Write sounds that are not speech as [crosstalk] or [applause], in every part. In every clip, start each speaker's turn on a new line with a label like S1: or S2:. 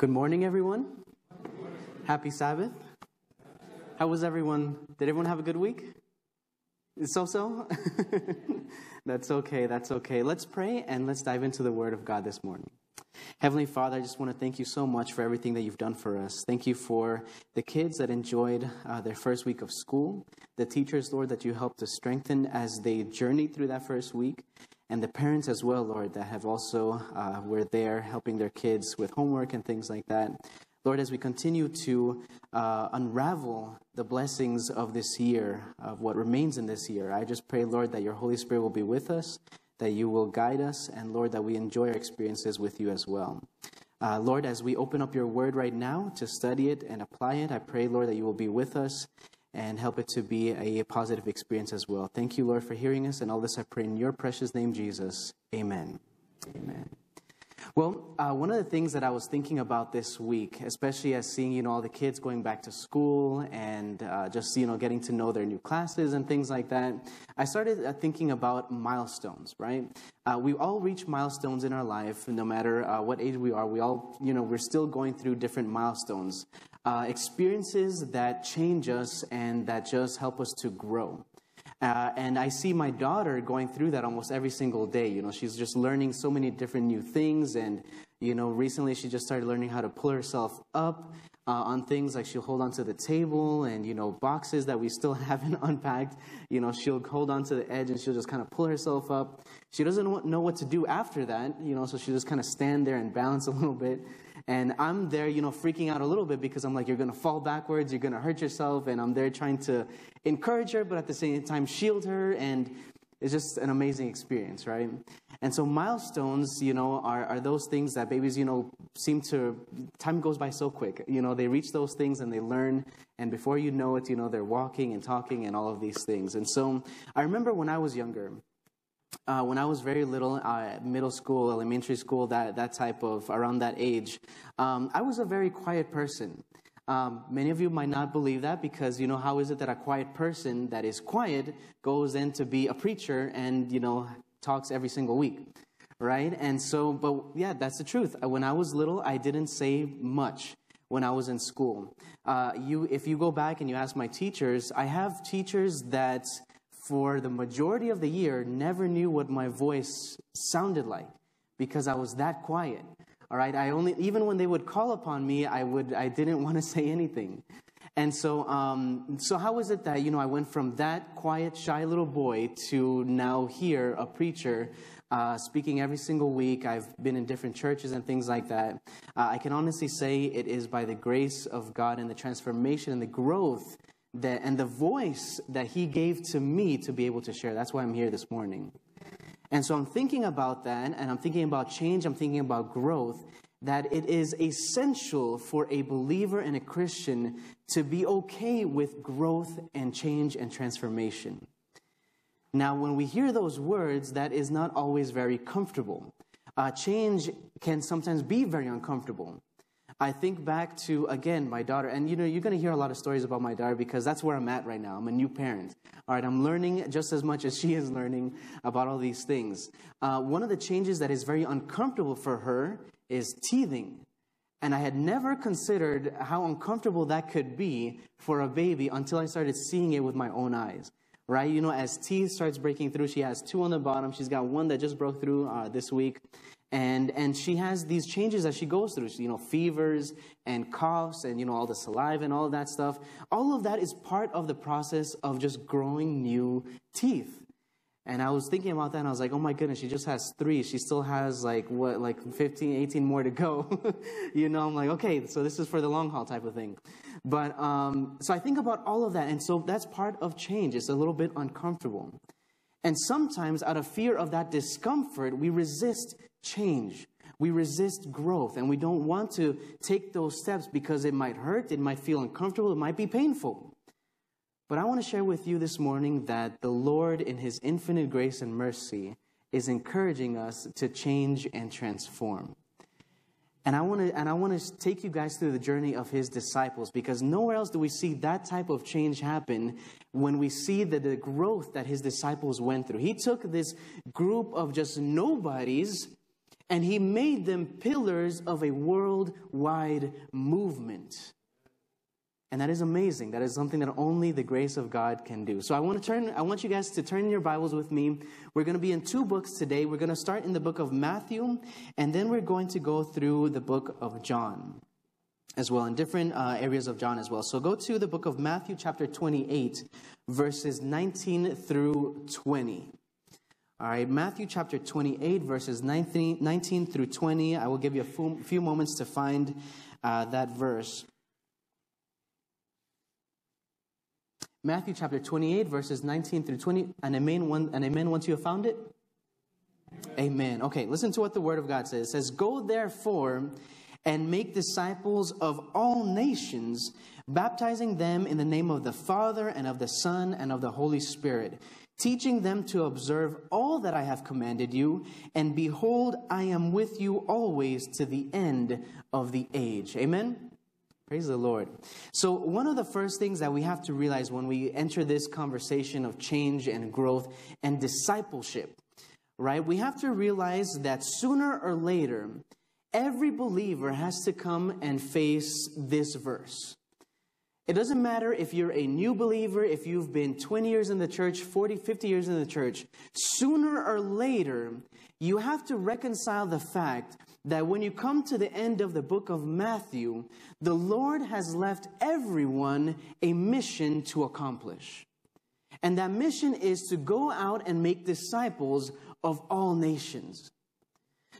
S1: Good morning, everyone. Happy Sabbath. How was everyone? Did everyone have a good week? So so? [laughs] that's okay, that's okay. Let's pray and let's dive into the Word of God this morning. Heavenly Father, I just want to thank you so much for everything that you've done for us. Thank you for the kids that enjoyed uh, their first week of school, the teachers, Lord, that you helped to strengthen as they journeyed through that first week, and the parents as well, Lord, that have also uh, were there helping their kids with homework and things like that. Lord, as we continue to uh, unravel the blessings of this year, of what remains in this year, I just pray, Lord, that your Holy Spirit will be with us, that you will guide us, and Lord, that we enjoy our experiences with you as well. Uh, Lord, as we open up your word right now to study it and apply it, I pray, Lord, that you will be with us and help it to be a positive experience as well. Thank you, Lord, for hearing us. And all this I pray in your precious name, Jesus. Amen. Amen. Well, uh, one of the things that I was thinking about this week, especially as seeing, you know, all the kids going back to school and uh, just, you know, getting to know their new classes and things like that, I started uh, thinking about milestones, right? Uh, we all reach milestones in our life, no matter uh, what age we are. We all, you know, we're still going through different milestones, uh, experiences that change us and that just help us to grow. Uh, and I see my daughter going through that almost every single day. You know, she's just learning so many different new things. And, you know, recently she just started learning how to pull herself up uh, on things like she'll hold onto the table and, you know, boxes that we still [laughs] haven't unpacked. You know, she'll hold onto the edge and she'll just kind of pull herself up. She doesn't know what to do after that, you know, so she'll just kind of stand there and balance [laughs] a little bit. And I'm there, you know, freaking out a little bit because I'm like, you're to fall backwards, you're to hurt yourself. And I'm there trying to encourage her, but at the same time, shield her. And it's just an amazing experience, right? And so milestones, you know, are, are those things that babies, you know, seem to, time goes by so quick. You know, they reach those things and they learn. And before you know it, you know, they're walking and talking and all of these things. And so I remember when I was younger, uh, when I was very little, uh, middle school, elementary school, that, that type of, around that age, um, I was a very quiet person. Um, many of you might not believe that because, you know, how is it that a quiet person that is quiet goes in to be a preacher and, you know, talks every single week, right? And so, but yeah, that's the truth. Uh, when I was little, I didn't say much when I was in school. Uh, you, if you go back and you ask my teachers, I have teachers that for the majority of the year, never knew what my voice sounded like because I was that quiet. All right, I only even when they would call upon me, I would I didn't [laughs] want to say anything. And so, um, so how is it that you know I went from that quiet, shy little boy to now here a preacher uh, speaking every single week. I've been in different churches and things like that. Uh, I can honestly say it is by the grace of God and the transformation and the growth that, and the voice that He gave to me to be able to share. That's why I'm here this morning. And so I'm thinking about that, and I'm thinking about change, I'm thinking about growth, that it is essential for a believer and a Christian to be okay with growth and change and transformation. Now, when we hear those words, that is not always very comfortable. Uh, change can sometimes be very uncomfortable. I think back to, again, my daughter. And you know, you're going to hear a lot of stories about my daughter because that's where I'm at right now. I'm a new parent. All right, I'm learning just as much as she is learning about all these things. Uh, one of the changes that is very uncomfortable for her is teething. And I had never considered how uncomfortable that could be for a baby until I started seeing it with my own eyes. Right? You know, as teeth starts breaking through, she has two on the bottom. She's got one that just broke through uh, this week and and she has these changes that she goes through. You know fevers and coughs and you know all the saliva and all of that stuff. All of that is part of the process of just growing new teeth. And i was thinking about that and i was like oh my goodness she just has three. She still has like what like 15 18 more to go. [laughs] You know i'm like okay so this is for the long haul type of thing. But um, so i think about all of that. And so that's part of change. It's a little bit uncomfortable. And sometimes out of fear of that discomfort we resist change. We resist growth and we don't want to take those steps because it might hurt, it might feel uncomfortable, it might be painful. But I want to share with you this morning that the Lord, in His infinite grace and mercy, is encouraging us to change and transform. And I want to and I want to take you guys through the journey of his disciples because nowhere else do we see that type of change happen when we see the, the growth that his disciples went through. He took this group of just nobodies and he made them pillars of a worldwide movement. And that is amazing. That is something that only the grace of God can do. So I want to turn I want you guys to turn your Bibles with me. We're going to be in two books today. We're going to start in the book of Matthew and then we're going to go through the book of John as well in different uh, areas of John as well. So go to the book of Matthew chapter 28 verses 19 through 20. All right, Matthew chapter 28 verses 19, 19 through 20. I will give you a few moments to find uh, that verse. Matthew chapter 28, verses 19 through 20. And amen, one, and amen once you have found it? Amen. amen. Okay, listen to what the word of God says. It says, Go therefore and make disciples of all nations, baptizing them in the name of the Father and of the Son and of the Holy Spirit, teaching them to observe all that I have commanded you. And behold, I am with you always to the end of the age. Amen. Praise the Lord. So, one of the first things that we have to realize when we enter this conversation of change and growth and discipleship, right, we have to realize that sooner or later, every believer has to come and face this verse. It doesn't matter if you're a new believer, if you've been 20 years in the church, 40, 50 years in the church, sooner or later, you have to reconcile the fact that when you come to the end of the book of Matthew, the Lord has left everyone a mission to accomplish. And that mission is to go out and make disciples of all nations.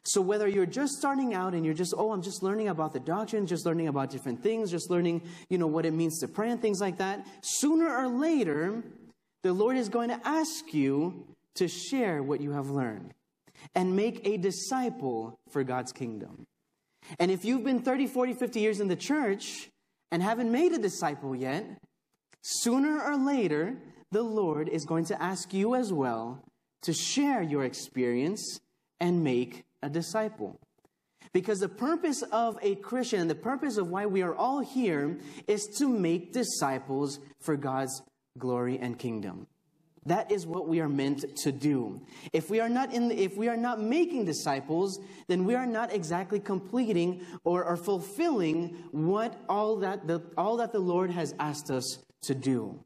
S1: So whether you're just starting out and you're just, oh, I'm just learning about the doctrine, just learning about different things, just learning, you know, what it means to pray and things like that, sooner or later, the Lord is going to ask you to share what you have learned and make a disciple for God's kingdom. And if you've been 30, 40, 50 years in the church and haven't made a disciple yet, sooner or later, the Lord is going to ask you as well to share your experience and make a disciple. Because the purpose of a Christian, the purpose of why we are all here, is to make disciples for God's glory and kingdom. That is what we are meant to do. If we are not in, the, if we are not making disciples, then we are not exactly completing or, or fulfilling what all that the all that the Lord has asked us to do.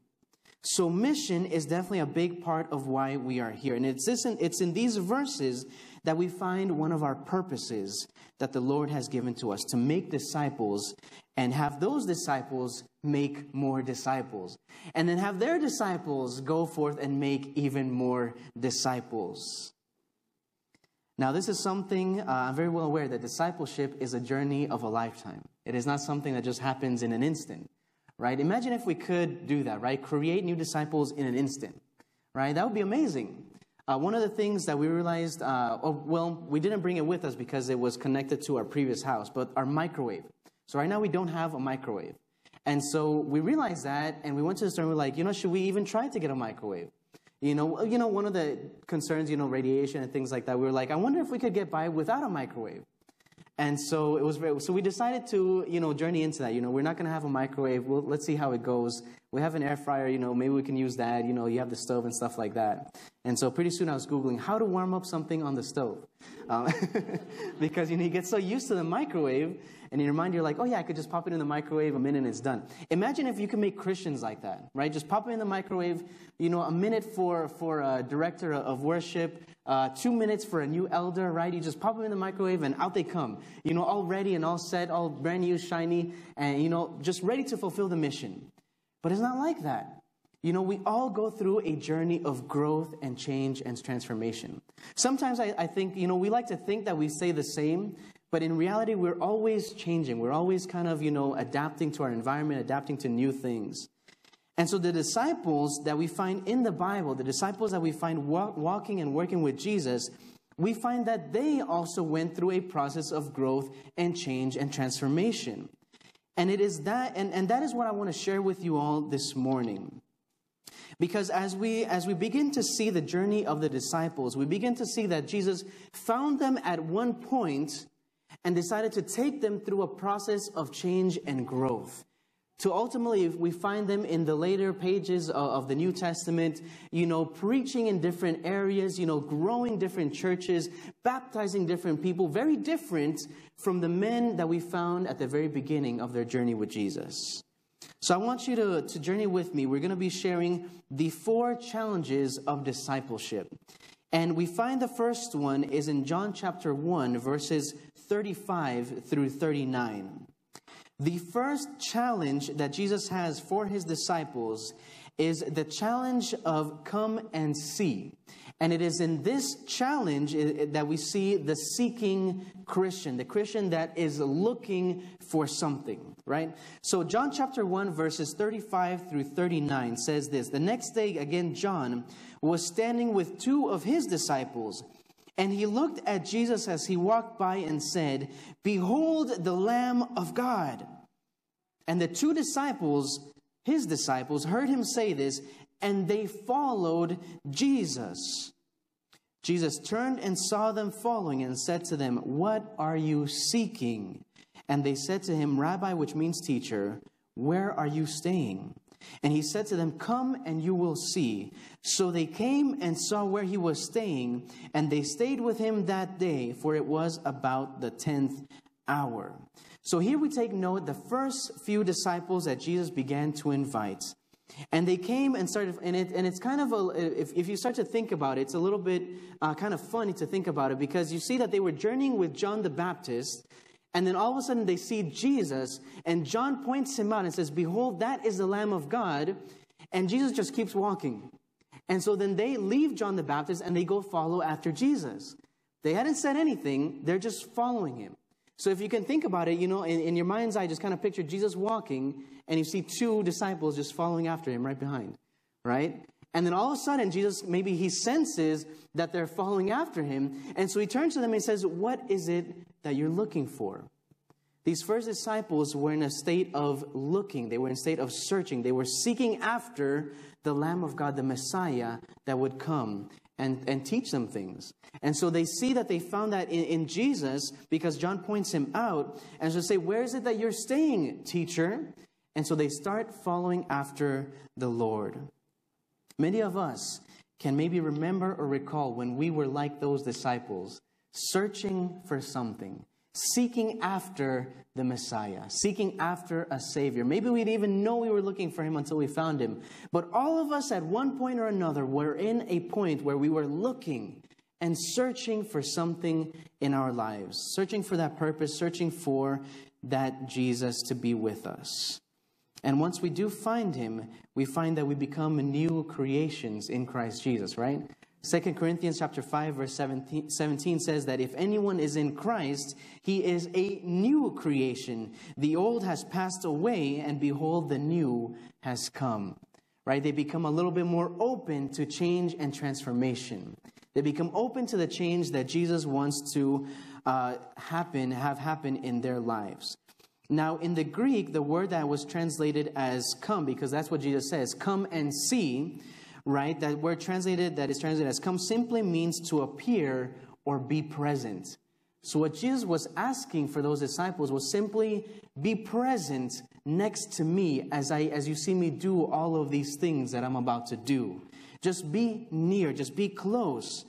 S1: So mission is definitely a big part of why we are here, and it's this, it's in these verses that we find one of our purposes that the Lord has given to us to make disciples and have those disciples make more disciples. And then have their disciples go forth and make even more disciples. Now, this is something uh, I'm very well aware that discipleship is a journey of a lifetime. It is not something that just happens in an instant, right? Imagine if we could do that, right? Create new disciples in an instant, right? That would be amazing. Uh, one of the things that we realized, uh, oh, well, we didn't bring it with us because it was connected to our previous house, but our microwave. So right now we don't have a microwave. And so we realized that, and we went to the store and we are like, you know, should we even try to get a microwave? You know, you know, one of the concerns, you know, radiation and things like that. We were like, I wonder if we could get by without a microwave. And so it was very, so we decided to, you know, journey into that. You know, we're not going to have a microwave. We'll, let's see how it goes. We have an air fryer, you know, maybe we can use that. You know, you have the stove and stuff like that. And so pretty soon I was Googling how to warm up something on the stove. Um, [laughs] because, you know, you get so used to the microwave and in your mind you're like, oh yeah, I could just pop it in the microwave a minute and it's done. Imagine if you could make Christians like that, right? Just pop it in the microwave, you know, a minute for, for a director of worship, uh, two minutes for a new elder, right? You just pop them in the microwave and out they come. You know, all ready and all set, all brand new, shiny, and, you know, just ready to fulfill the mission. But it's not like that. You know, we all go through a journey of growth and change and transformation. Sometimes I, I, think, you know, we like to think that we say the same, but in reality, we're always changing. We're always kind of, you know, adapting to our environment, adapting to new things. And so the disciples that we find in the Bible, the disciples that we find walk, walking and working with Jesus, we find that they also went through a process of growth and change and transformation. And it is that, and, and that is what I want to share with you all this morning. Because as we, as we begin to see the journey of the disciples, we begin to see that Jesus found them at one point and decided to take them through a process of change and growth to ultimately we find them in the later pages of, of, the New Testament, you know, preaching in different areas, you know, growing different churches, baptizing different people, very different from the men that we found at the very beginning of their journey with Jesus. So I want you to, to journey with me. We're going to be sharing the four challenges of discipleship. And we find the first one is in John chapter 1, verses 35 through 39. The first challenge that Jesus has for his disciples is the challenge of come and see. And it is in this challenge eh, eh, that we see the seeking Christian, the Christian that is looking for something, right? So, John chapter 1, verses 35 through 39 says this The next day, again, John was standing with two of his disciples. And he looked at Jesus as he walked by and said, Behold the Lamb of God. And the two disciples, his disciples, heard him say this, and they followed Jesus. Jesus turned and saw them following and said to them, What are you seeking? And they said to him, Rabbi, which means teacher, where are you staying? And he said to them, Come and you will see. So they came and saw where he was staying, and they stayed with him that day, for it was about the tenth hour. So here we take note the first few disciples that Jesus began to invite. And they came and started, and, it, and it's kind of a, if, if you start to think about it, it's a little bit uh, kind of funny to think about it because you see that they were journeying with John the Baptist, and then all of a sudden they see Jesus, and John points him out and says, Behold, that is the Lamb of God. And Jesus just keeps walking. And so then they leave John the Baptist and they go follow after Jesus. They hadn't said anything, they're just following him. So if you can think about it, you know, in, in your mind's eye, just kind of picture Jesus walking and you see two disciples just following after him right behind, right? And then all of a sudden, Jesus, maybe he senses that they're following after him. And so he turns to them and says, What is it that you're looking for? These first disciples were in a state of looking, they were in a state of searching, they were seeking after the Lamb of God, the Messiah that would come and, and teach them things. And so they see that they found that in, in Jesus because John points him out and so say, Where is it that you're staying, teacher? And so they start following after the Lord. Many of us can maybe remember or recall when we were like those disciples, searching for something seeking after the Messiah, seeking after a Savior. Maybe we didn't even know we were looking for Him until we found Him. But all of us at one point or another were in a point where we were looking and searching for something in our lives, searching for that purpose, searching for that Jesus to be with us. And once we do find him, we find that we become new creations in Christ Jesus, right? 2 Corinthians chapter 5 verse 17, 17, says that if anyone is in Christ, he is a new creation. The old has passed away and behold the new has come. Right? They become a little bit more open to change and transformation. They become open to the change that Jesus wants to uh, happen, have happen in their lives. Now, in the Greek, the word that was translated as come, because that's what Jesus says, come and see, right? That word translated, that is translated as come, simply means to appear or be present. So, what Jesus was asking for those disciples was simply be present next to me as, I, as you see me do all of these things that I'm about to do. Just be near, just be close.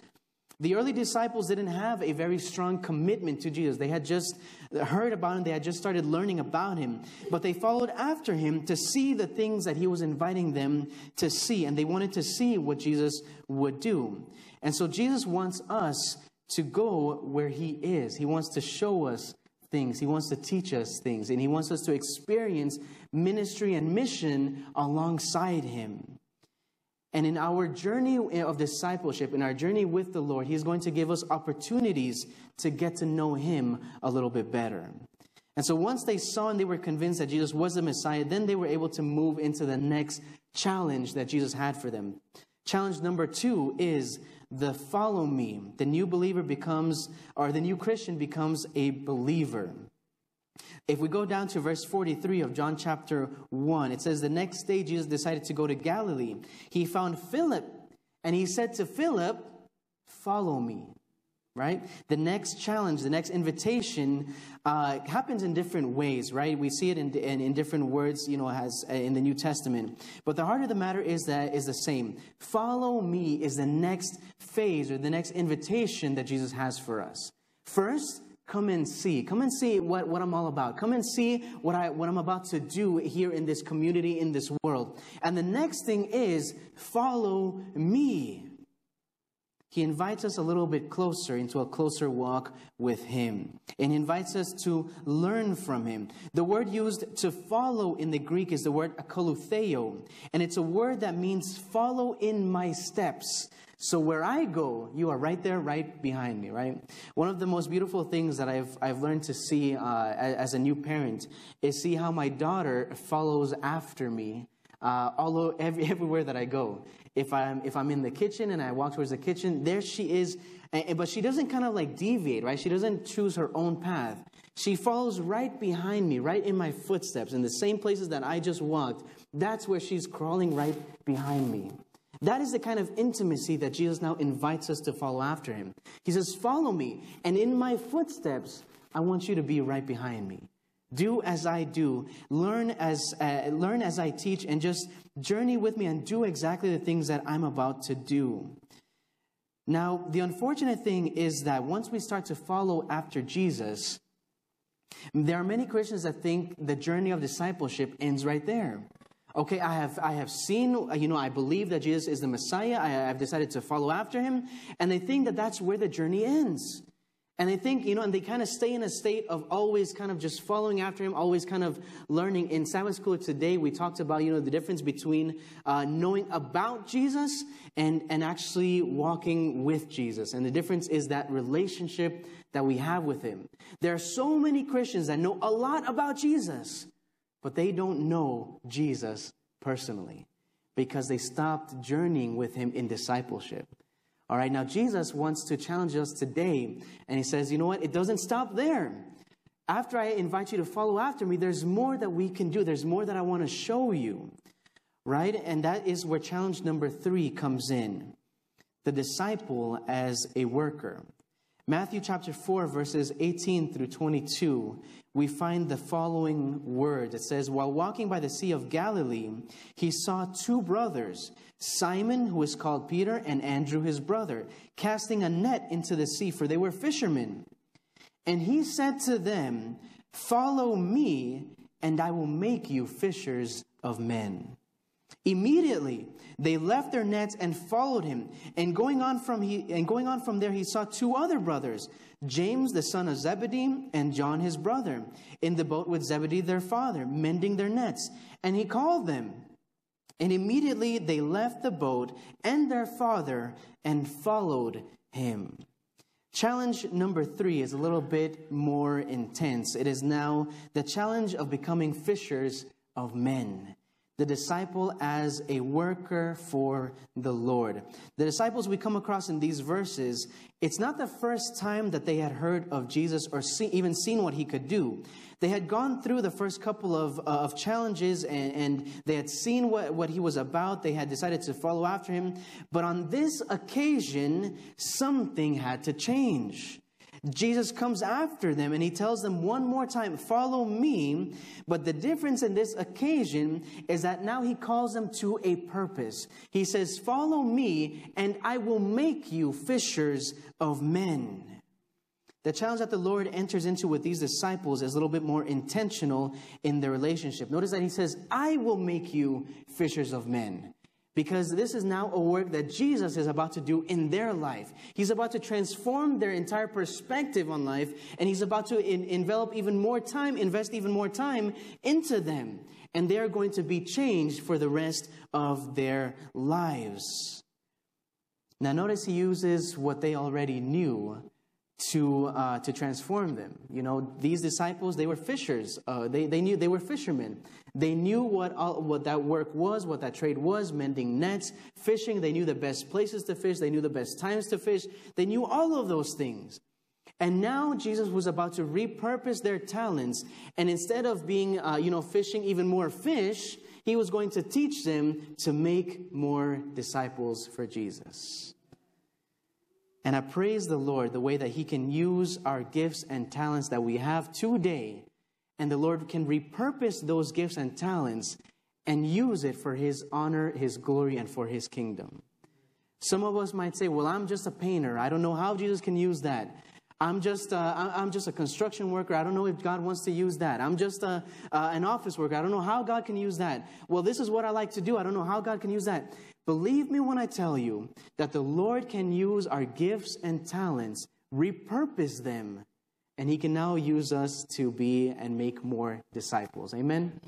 S1: The early disciples didn't have a very strong commitment to Jesus. They had just heard about him, they had just started learning about him, but they followed after him to see the things that he was inviting them to see, and they wanted to see what Jesus would do. And so Jesus wants us to go where he is. He wants to show us things, he wants to teach us things, and he wants us to experience ministry and mission alongside him. And in our journey of discipleship, in our journey with the Lord, He's going to give us opportunities to get to know Him a little bit better. And so once they saw and they were convinced that Jesus was the Messiah, then they were able to move into the next challenge that Jesus had for them. Challenge number two is the follow me. The new believer becomes, or the new Christian becomes a believer. If we go down to verse 43 of John chapter 1, it says, The next day Jesus decided to go to Galilee. He found Philip, and he said to Philip, Follow me. right? The next challenge, the next invitation uh, happens in different ways, right? We see it in, in, in, different words, you know, as uh, in the New Testament. But the heart of the matter is that is the same. Follow me is the next phase or the next invitation that Jesus has for us. First, come and see. Come and see what, what I'm all about. Come and see what, I, what I'm about to do here in this community, in this world. And the next thing is follow me he invites us a little bit closer into a closer walk with Him. And invites us to learn from Him. The word used to follow in the Greek is the word akolutheo. And it's a word that means follow in my steps. So where I go, you are right there, right behind me, right? One of the most beautiful things that I've, I've learned to see uh, as a new parent is see how my daughter follows after me uh, all every, [laughs] everywhere that I go. If I'm, if I'm in the kitchen and I walk towards the kitchen, there she is. And, but she doesn't kind of like deviate, right? She doesn't choose her own path. She follows right behind me, right in my footsteps, in the same places that I just walked. That's where she's crawling right behind me. That is the kind of intimacy that Jesus now invites us to follow after him. He says, Follow me, and in my footsteps, I want you to be right behind me. Do as I do. Learn as, uh, learn as I teach and just journey with me and do exactly the things that I'm about to do. Now, the unfortunate thing is that once we start to follow after Jesus, there are many Christians that think the journey of discipleship ends right there. Okay, I have, I have seen, you know, I believe that Jesus is the Messiah. I have decided to follow after him. And they think that that's where the journey ends. And they think, you know, and they kind of stay in a state of always kind of just following after him, always kind of learning. In Sabbath school today, we talked about, you know, the difference between uh, knowing about Jesus and, and actually walking with Jesus. And the difference is that relationship that we have with him. There are so many Christians that know a lot about Jesus, but they don't know Jesus personally because they stopped journeying with him in discipleship. All right, now Jesus wants to challenge us today, and he says, you know what? It doesn't stop there. After I invite you to follow after me, there's more that we can do. There's more that I want to show you, right? And that is where challenge number three comes in the disciple as a worker. Matthew chapter 4, verses 18 through 22, we find the following word. It says, While walking by the Sea of Galilee, he saw two brothers, Simon, who is called Peter, and Andrew, his brother, casting a net into the sea, for they were fishermen. And he said to them, Follow me, and I will make you fishers of men. Immediately they left their nets and followed him. And going on from he, and going on from there, he saw two other brothers, James the son of Zebedee and John his brother, in the boat with Zebedee their father, mending their nets. And he called them. And immediately they left the boat and their father and followed him. Challenge number three is a little bit more intense. It is now the challenge of becoming fishers of men the disciple as a worker for the Lord. The disciples we come across in these verses, it's not the first time that they had heard of Jesus or see, even seen what he could do. They had gone through the first couple of, uh, of challenges and, and they had seen what, what he was about. They had decided to follow after him. But on this occasion, something had to change. Jesus comes after them and he tells them one more time, Follow me. But the difference in this occasion is that now he calls them to a purpose. He says, Follow me, and I will make you fishers of men. The challenge that the Lord enters into with these disciples is a little bit more intentional in their relationship. Notice that he says, I will make you fishers of men because this is now a work that Jesus is about to do in their life. He's about to transform their entire perspective on life, and he's about to in, envelop even more time, invest even more time into them. And they're going to be changed for the rest of their lives. Now, notice he uses what they already knew to, uh, to transform them. You know, these disciples, they were fishers. Uh, they, they knew they were fishermen. They knew what, all, what that work was, what that trade was, mending nets, fishing. They knew the best places to fish. They knew the best times to fish. They knew all of those things. And now Jesus was about to repurpose their talents. And instead of being, uh, you know, fishing even more fish, he was going to teach them to make more disciples for Jesus. And I praise the Lord the way that He can use our gifts and talents that we have today, and the Lord can repurpose those gifts and talents and use it for His honor, His glory, and for His kingdom. Some of us might say, Well, I'm just a painter. I don't know how Jesus can use that. I'm just, uh, I'm just a construction worker. I don't know if God wants to use that. I'm just a, uh, an office worker. I don't know how God can use that. Well, this is what I like to do. I don't know how God can use that. Believe me when I tell you that the Lord can use our gifts and talents, repurpose them, and He can now use us to be and make more disciples. Amen?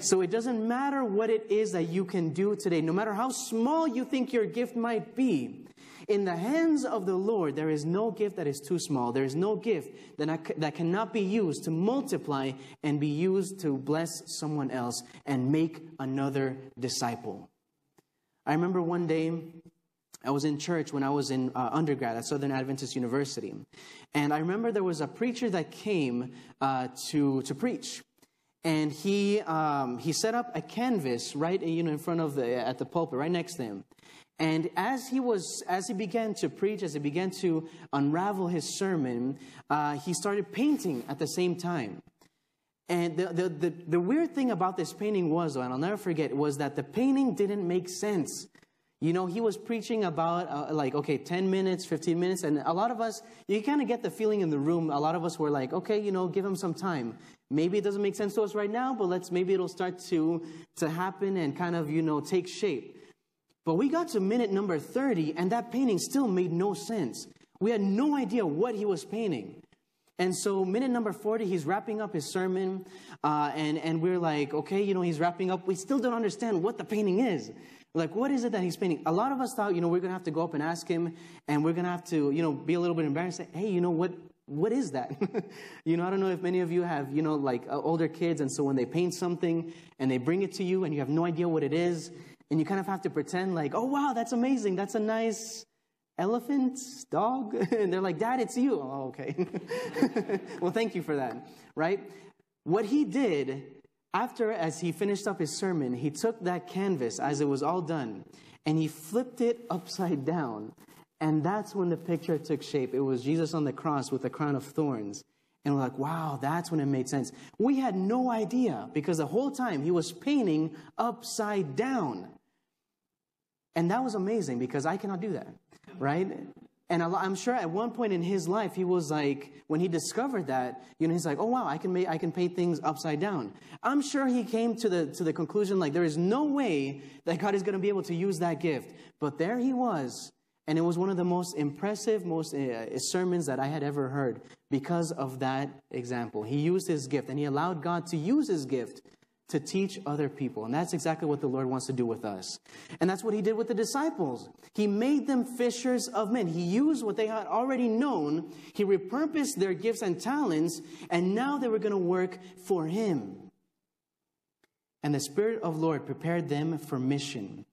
S1: So it doesn't matter what it is that you can do today, no matter how small you think your gift might be. In the hands of the Lord, there is no gift that is too small. There is no gift that, that cannot be used to multiply and be used to bless someone else and make another disciple. I remember one day I was in church when I was in uh, undergrad at Southern Adventist University. And I remember there was a preacher that came uh, to, to preach. And he, um, he set up a canvas right you know, in front of the, at the pulpit, right next to him. And as he was, as he began to preach, as he began to unravel his sermon, uh, he started painting at the same time. And the, the, the, the, weird thing about this painting was, and I'll never forget, was that the painting didn't make sense. You know, he was preaching about uh, like, okay, 10 minutes, 15 minutes, and a lot of us, you kind of get the feeling in the room, a lot of us were like, okay, you know, give him some time. Maybe it doesn't make sense to us right now, but let's, maybe it'll start to, to happen and kind of, you know, take shape. But we got to minute number 30, and that painting still made no sense. We had no idea what he was painting. And so, minute number 40, he's wrapping up his sermon, uh, and, and we're like, okay, you know, he's wrapping up. We still don't understand what the painting is. Like, what is it that he's painting? A lot of us thought, you know, we're going to have to go up and ask him, and we're going to have to, you know, be a little bit embarrassed. Say, hey, you know, what, what is that? [laughs] you know, I don't know if many of you have, you know, like uh, older kids, and so when they paint something and they bring it to you and you have no idea what it is, and you kind of have to pretend like, oh, wow, that's amazing. That's a nice, elephant, dog? [laughs] and they're like, Dad, it's you. Oh, okay. [laughs] well, thank you for that, right? What he did after, as he finished up his sermon, he took that canvas as it was all done and he flipped it upside down. And that's when the picture took shape. It was Jesus on the cross with a crown of thorns. And we're like, wow, that's when it made sense. We had no idea because the whole time he was painting upside down. And that was amazing because I cannot do that right? And I'm sure at one point in his life, he was like, when he discovered that, you know, he's like, oh wow, I can make, I can paint things upside down. I'm sure he came to the, to the conclusion, like, there is no way that God is going to be able to use that gift. But there he was. And it was one of the most impressive, most uh, sermons that I had ever heard because of that example. He used his gift and he allowed God to use his gift to teach other people. And that's exactly what the Lord wants to do with us. And that's what he did with the disciples. He made them fishers of men. He used what they had already known, he repurposed their gifts and talents, and now they were going to work for him. And the Spirit of Lord prepared them for mission.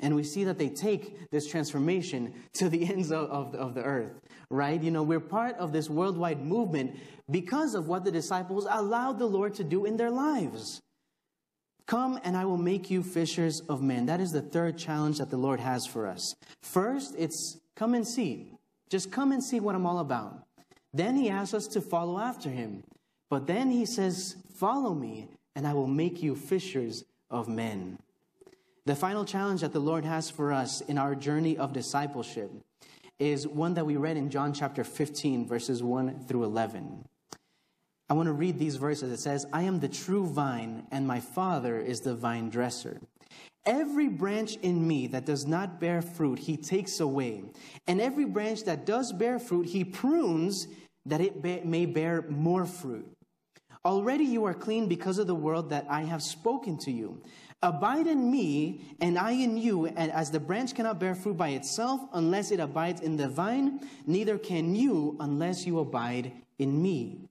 S1: And we see that they take this transformation to the [laughs] ends of, of, of, the earth, right? You know, we're part of this worldwide movement because of what the disciples allowed the Lord to do in their lives. Come and I will make you fishers of men. That is the third challenge that the Lord has for us. First, it's come and see. Just come and see what I'm all about. Then he asks us to follow after him. But then he says, Follow me, and I will make you fishers of men. The final challenge that the Lord has for us in our journey of discipleship is one that we read in John chapter 15, verses 1 through 11. I want to read these verses. It says, I am the true vine, and my Father is the vine dresser. Every branch in me that does not bear fruit, he takes away. And every branch that does bear fruit, he prunes that it may bear more fruit. Already you are clean because of the word that I have spoken to you. Abide in me, and I in you, and as the branch cannot bear fruit by itself unless it abides in the vine, neither can you unless you abide in me.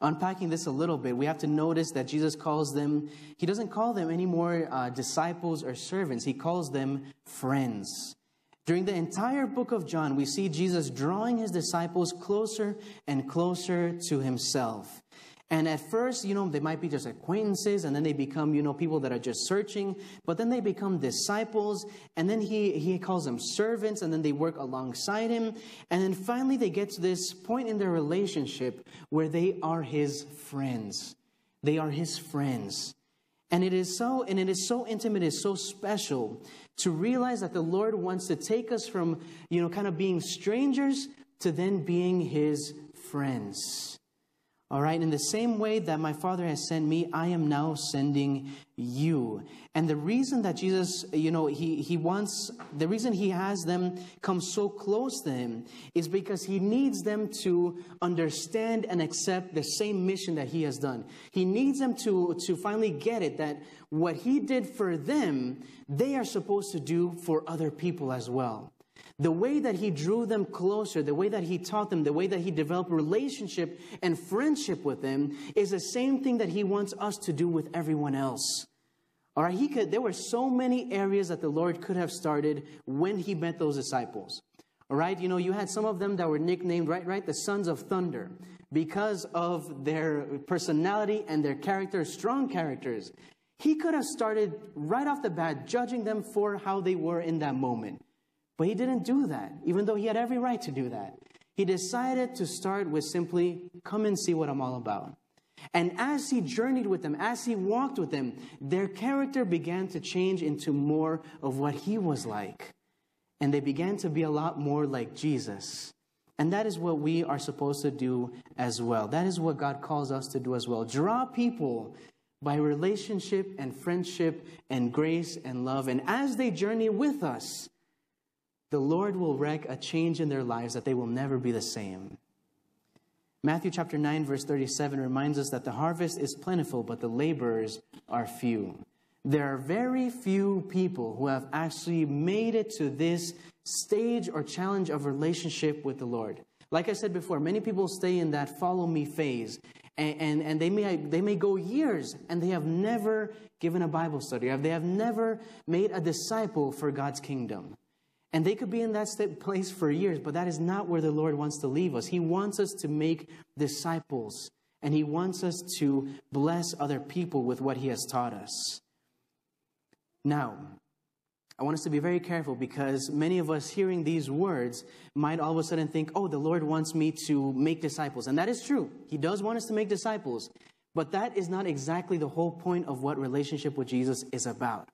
S1: Unpacking this a little bit, we have to notice that Jesus calls them, he doesn't call them any more uh, disciples or servants, he calls them friends. During the entire book of John, we see Jesus drawing his disciples closer and closer to himself. And at first, you know, they might be just acquaintances, and then they become, you know, people that are just searching, but then they become disciples, and then he, he calls them servants, and then they work alongside him. And then finally, they get to this point in their relationship where they are his friends. They are his friends. And it is so, and it is so intimate, it is so special to realize that the Lord wants to take us from, you know, kind of being strangers to then being his friends. All right, in the same way that my Father has sent me, I am now sending you. And the reason that Jesus, you know, he, he wants, the reason he has them come so close to him is because he needs them to understand and accept the same mission that he has done. He needs them to, to finally get it that what he did for them, they are supposed to do for other people as well. The way that he drew them closer, the way that he taught them, the way that he developed relationship and friendship with them is the same thing that he wants us to do with everyone else. All right, he could, there were so many areas that the Lord could have started when he met those disciples. All right, you know, you had some of them that were nicknamed, right, right, the sons of thunder because of their personality and their character, strong characters. He could have started right off the bat judging them for how they were in that moment. But he didn't do that, even though he had every right to do that. He decided to start with simply, come and see what I'm all about. And as he journeyed with them, as he walked with them, their character began to change into more of what he was like. And they began to be a lot more like Jesus. And that is what we are supposed to do as well. That is what God calls us to do as well. Draw people by relationship and friendship and grace and love. And as they journey with us, the Lord will wreak a change in their lives that they will never be the same. Matthew chapter 9, verse 37 reminds us that the harvest is plentiful, but the laborers are few. There are very few people who have actually made it to this stage or challenge of relationship with the Lord. Like I said before, many people stay in that follow me phase, and, and, and, they, may, they may go years and they have never given a Bible study, they have never made a disciple for God's kingdom. And they could be in that place for years, but that is not where the Lord wants to leave us. He wants us to make disciples, and He wants us to bless other people with what He has taught us. Now, I want us to be very careful because many of us hearing these words might all of a sudden think, oh, the Lord wants me to make disciples. And that is true. He does want us to make disciples. But that is not exactly the whole point of what relationship with Jesus is about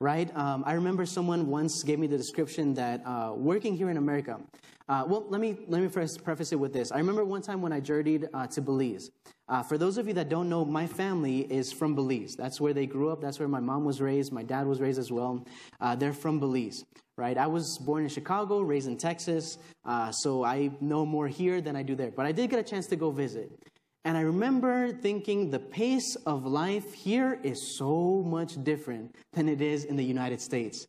S1: right? Um, I remember someone once gave me the description that uh, working here in America. Uh, well, let me let me first preface it with this. I remember one time when I journeyed uh, to Belize. Uh, for those of you that don't know, my family is from Belize. That's where they grew up. That's where my mom was raised. My dad was raised as well. Uh, they're from Belize, right? I was born in Chicago, raised in Texas, uh, so I know more here than I do there. But I did get a chance to go visit. And I remember thinking the pace of life here is so much different than it is in the United States.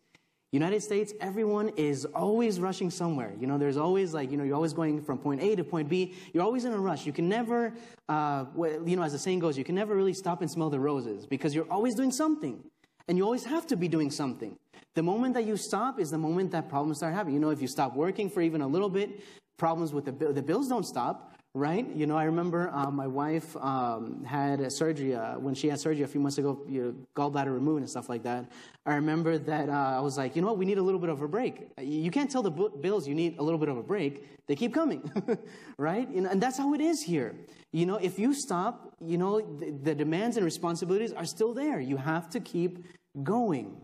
S1: United States, everyone is always rushing somewhere. You know, there's always like, you know, you're always going from point A to point B. You're always in a rush. You can never, uh, you know, as the saying goes, you can never really stop and smell the roses because you're always doing something. And you always have to be doing something. The moment that you stop is the moment that problems start happening. You know, if you stop working for even a little bit, problems with the, the bills don't stop right? You know, I remember uh, my wife um, had a surgery uh, when she had surgery a few months ago, you know, gallbladder removed and stuff like that. I remember that uh, I was like, you know what, we need a little bit of a break. You can't tell the bills you need a little bit of a break; they keep coming, [laughs] right? And that's how it is here. You know, if you stop, you know, the demands and responsibilities are still there. You have to keep going.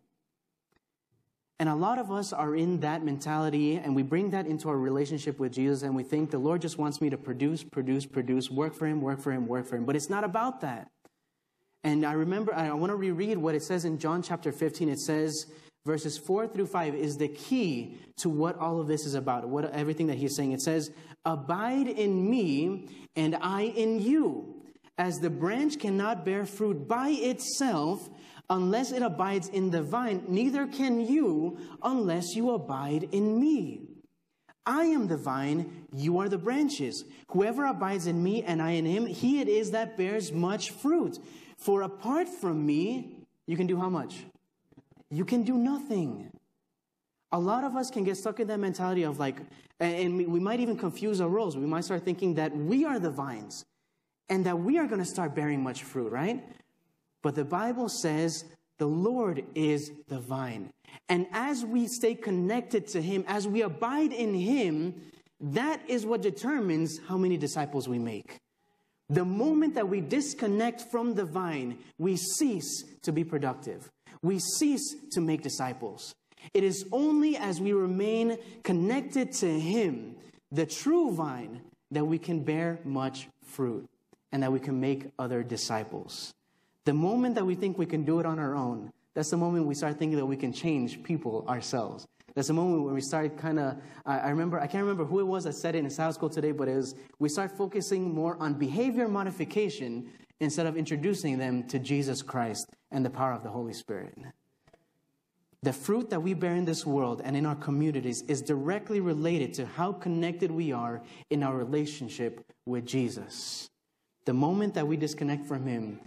S1: And a lot of us are in that mentality, and we bring that into our relationship with Jesus, and we think the Lord just wants me to produce, produce, produce, work for Him, work for Him, work for Him. But it's not about that. And I remember, I want to reread what it says in John chapter 15. It says, verses 4 through 5 is the key to what all of this is about, what everything that he's saying. It says, Abide in me, and I in you. As the branch cannot bear fruit by itself unless it abides in the vine, neither can you unless you abide in me. I am the vine, you are the branches. Whoever abides in me and I in him, he it is that bears much fruit. For apart from me, you can do how much? You can do nothing. A lot of us can get stuck in that mentality of like, and we might even confuse our roles. We might start thinking that we are the vines and that we are going to start bearing much fruit, right? But the Bible says the Lord is the vine. And as we stay connected to Him, as we abide in Him, that is what determines how many disciples we make. The moment that we disconnect from the vine, we cease to be productive. We cease to make disciples. It is only as we remain connected to Him, the true vine, that we can bear much fruit and that we can make other disciples. The moment that we think we can do it on our own, that's the moment we start thinking that we can change people ourselves. That's the moment when we start kind of, I, I remember, I can't remember who it was that said it in Sunday School today, but it was, we start focusing more on behavior modification instead of introducing them to Jesus Christ and the power of the Holy Spirit. The fruit that we bear in this world and in our communities is directly related to how connected we are in our relationship with Jesus. The moment that we disconnect from Him,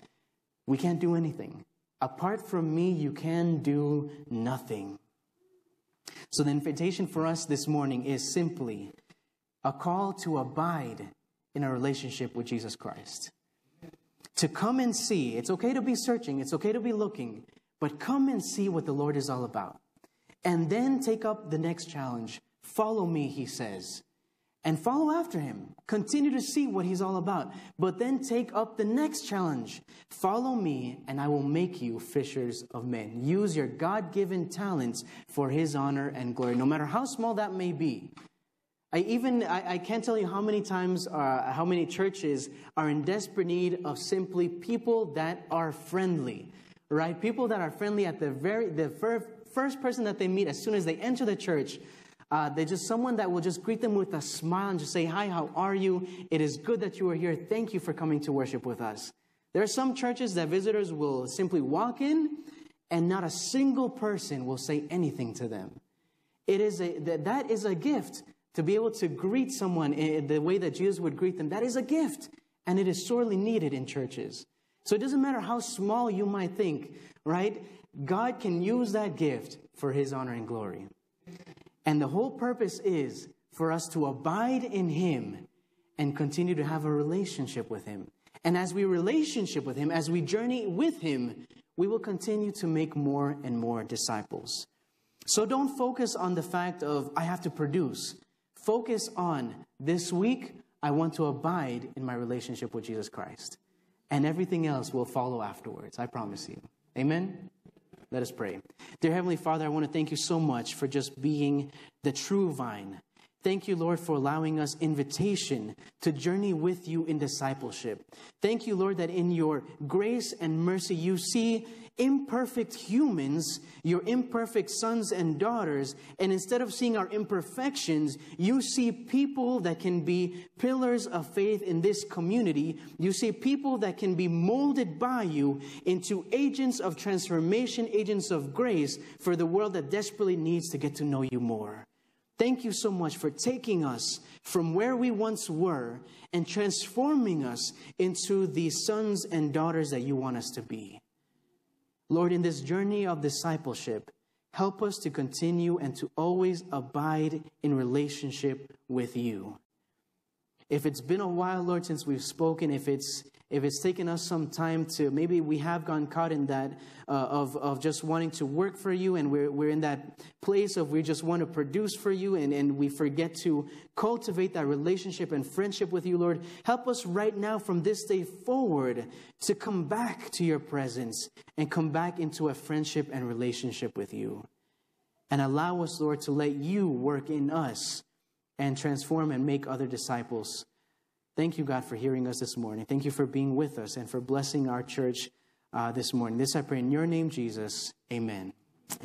S1: we can't do anything. Apart from me, you can do nothing. So, the invitation for us this morning is simply a call to abide in a relationship with Jesus Christ. To come and see. It's okay to be searching, it's okay to be looking, but come and see what the Lord is all about. And then take up the next challenge. Follow me, he says and follow after him. Continue to see what he's all about. But then take up the next challenge Follow me, and I will make you fishers of men. Use your God given talents for his honor and glory, no matter how small that may be. I even I, I can't tell you how many times uh, how many churches are in desperate need of simply people that are friendly right people that are friendly at the very the first person that they meet as soon as they enter the church uh, they're just someone that will just greet them with a smile and just say, Hi, how are you? It is good that you are here. Thank you for coming to worship with us. There are some churches that visitors will simply walk in and not a single person will say anything to them. It is a, that, that is a gift to be able to greet someone in the way that Jesus would greet them. That is a gift, and it is sorely needed in churches. So it doesn't matter how small you might think, right? God can use that gift for his honor and glory. And the whole purpose is for us to abide in Him and continue to have a relationship with Him. And as we relationship with Him, as we journey with Him, we will continue to make more and more disciples. So don't focus on the fact of, I have to produce. Focus on, this week, I want to abide in my relationship with Jesus Christ. And everything else will follow afterwards. I promise you. Amen? Let us pray. Dear Heavenly Father, I want to thank you so much for just being the true vine. Thank you, Lord, for allowing us invitation to journey with you in discipleship. Thank you, Lord, that in your grace and mercy you see imperfect humans, your imperfect sons and daughters, and instead of seeing our imperfections, you see people that can be pillars of faith in this community. You see people that can be molded by you into agents of transformation, agents of grace for the world that desperately needs to get to know you more. Thank you so much for taking us from where we once were and transforming us into the sons and daughters that you want us to be. Lord, in this journey of discipleship, help us to continue and to always abide in relationship with you. If it's been a while, Lord, since we've spoken, if it's if it's taken us some time to maybe we have gone caught in that uh, of, of just wanting to work for you and we're, we're in that place of we just want to produce for you and, and we forget to cultivate that relationship and friendship with you lord help us right now from this day forward to come back to your presence and come back into a friendship and relationship with you and allow us lord to let you work in us and transform and make other disciples. Thank you, God, for hearing us this morning. Thank you for being with us and for blessing our church uh, this morning. This I pray in your name, Jesus. Amen.